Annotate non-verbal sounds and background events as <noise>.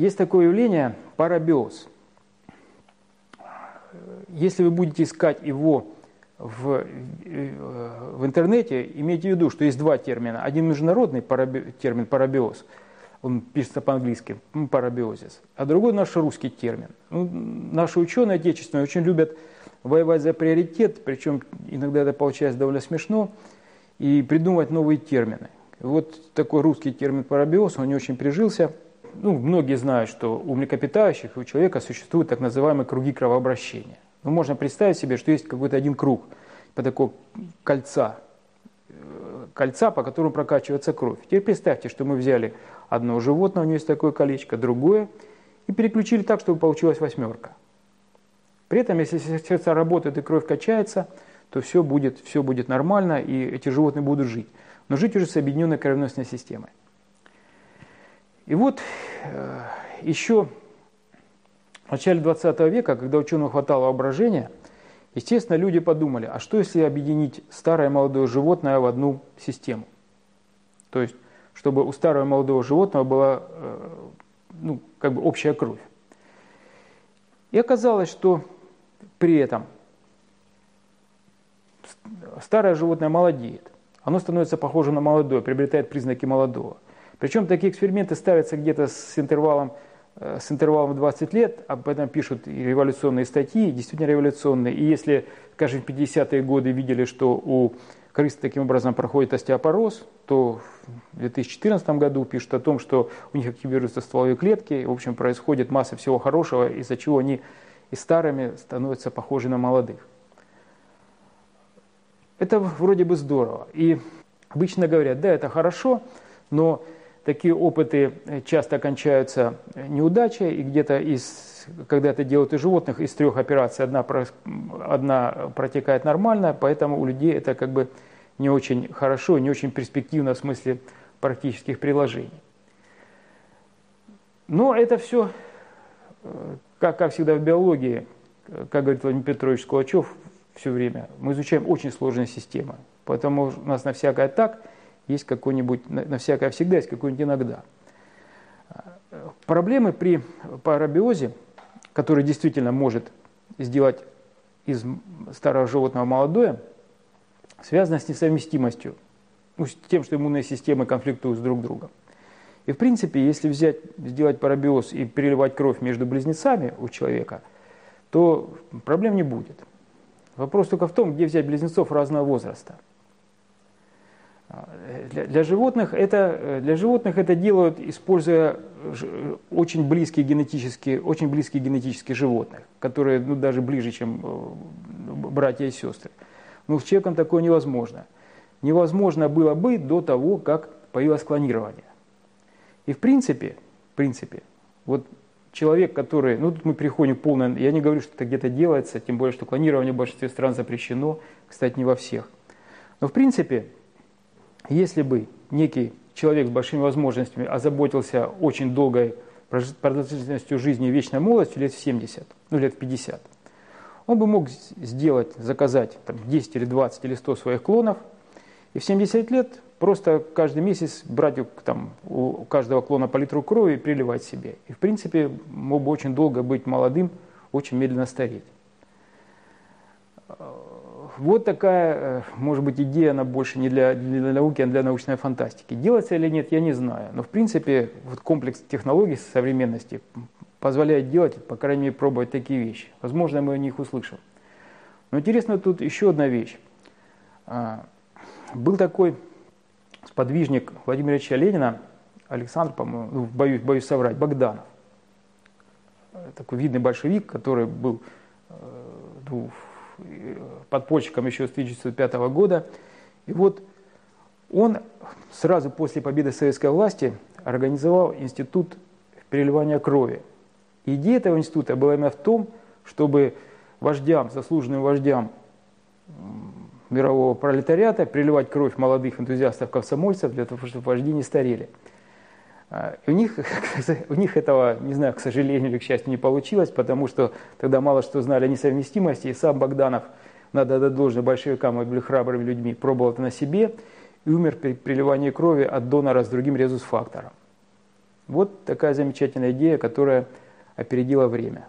есть такое явление парабиоз. Если вы будете искать его в, в интернете, имейте в виду, что есть два термина. Один международный параби, термин парабиоз, он пишется по-английски, парабиозис, а другой наш русский термин. Ну, наши ученые отечественные очень любят воевать за приоритет, причем иногда это получается довольно смешно, и придумывать новые термины. Вот такой русский термин парабиоз, он не очень прижился. Ну, многие знают, что у млекопитающих и у человека существуют так называемые круги кровообращения. Ну, можно представить себе, что есть какой-то один круг, по такого кольца, э, кольца, по которому прокачивается кровь. Теперь представьте, что мы взяли одно животное, у него есть такое колечко, другое, и переключили так, чтобы получилась восьмерка. При этом, если сердца работают и кровь качается, то все будет, все будет нормально, и эти животные будут жить. Но жить уже с объединенной кровеносной системой. И вот э, еще в начале 20 века, когда ученым хватало воображения, естественно, люди подумали, а что если объединить старое и молодое животное в одну систему? То есть, чтобы у старого и молодого животного была э, ну, как бы общая кровь. И оказалось, что при этом старое животное молодеет. Оно становится похоже на молодое, приобретает признаки молодого. Причем такие эксперименты ставятся где-то с интервалом Э, с интервалом 20 лет, об этом пишут и революционные статьи, действительно революционные. И если, скажем, в 50-е годы видели, что у крысы таким образом проходит остеопороз, то в 2014 году пишут о том, что у них активируются стволовые клетки, в общем, происходит масса всего хорошего, из-за чего они и старыми становятся похожи на молодых. Это вроде бы здорово. И обычно говорят, да, это хорошо, но Такие опыты э, часто кончаются э, неудачей, и где-то из, когда это делают и животных, из трех операций одна, одна протекает нормально, поэтому у людей это как бы не очень хорошо, не очень перспективно в смысле практических приложений. Но это все, э, как, как всегда в биологии, как говорит Владимир Петрович Скулачев все время, мы изучаем очень сложные системы. Поэтому у нас на всякое так – есть какой-нибудь, на всякое всегда есть какой-нибудь иногда. Проблемы при парабиозе, который действительно может сделать из старого животного молодое, связаны с несовместимостью, ну, с тем, что иммунные системы конфликтуют с друг другом. И в принципе, если взять, сделать парабиоз и переливать кровь между близнецами у человека, то проблем не будет. Вопрос только в том, где взять близнецов разного возраста – для, для, животных это, для животных это делают, используя очень близкие генетические, очень близкие генетические животных, которые ну, даже ближе, чем э, братья и сестры. Но с человеком такое невозможно. Невозможно было бы до того, как появилось клонирование. И в принципе, в принципе, вот человек, который, ну тут мы переходим к полной, я не говорю, что это где-то делается, тем более, что клонирование в большинстве стран запрещено, кстати, не во всех. Но в принципе, если бы некий человек с большими возможностями озаботился очень долгой продолжительностью жизни и вечной молодостью, лет в 70, ну лет в 50, он бы мог сделать, заказать там, 10 или 20 или 100 своих клонов, и в 70 лет просто каждый месяц брать там, у каждого клона по литру крови и приливать себе. И в принципе мог бы очень долго быть молодым, очень медленно стареть. Вот такая, э, может быть, идея, она больше не для, для науки, а для научной фантастики. Делается или нет, я не знаю. Но, в принципе, вот комплекс технологий современности позволяет делать, по крайней мере, пробовать такие вещи. Возможно, мы о них услышим. Но интересно тут еще одна вещь. А, был такой сподвижник Владимира Ильича Ленина, Александр, по-моему, ну, боюсь, боюсь соврать, Богданов. Такой видный большевик, который был э, ну, подпольщиком еще с 1905 года. И вот он сразу после победы советской власти организовал институт переливания крови. Идея этого института была именно в том, чтобы вождям, заслуженным вождям мирового пролетариата переливать кровь молодых энтузиастов-комсомольцев для того, чтобы вожди не старели. А, и у них, <laughs> у них этого, не знаю, к сожалению или к счастью, не получилось, потому что тогда мало что знали о несовместимости, и сам Богданов, надо отдать должное большевикам, мы были храбрыми людьми, пробовал это на себе, и умер при переливании крови от донора с другим резус-фактором. Вот такая замечательная идея, которая опередила время.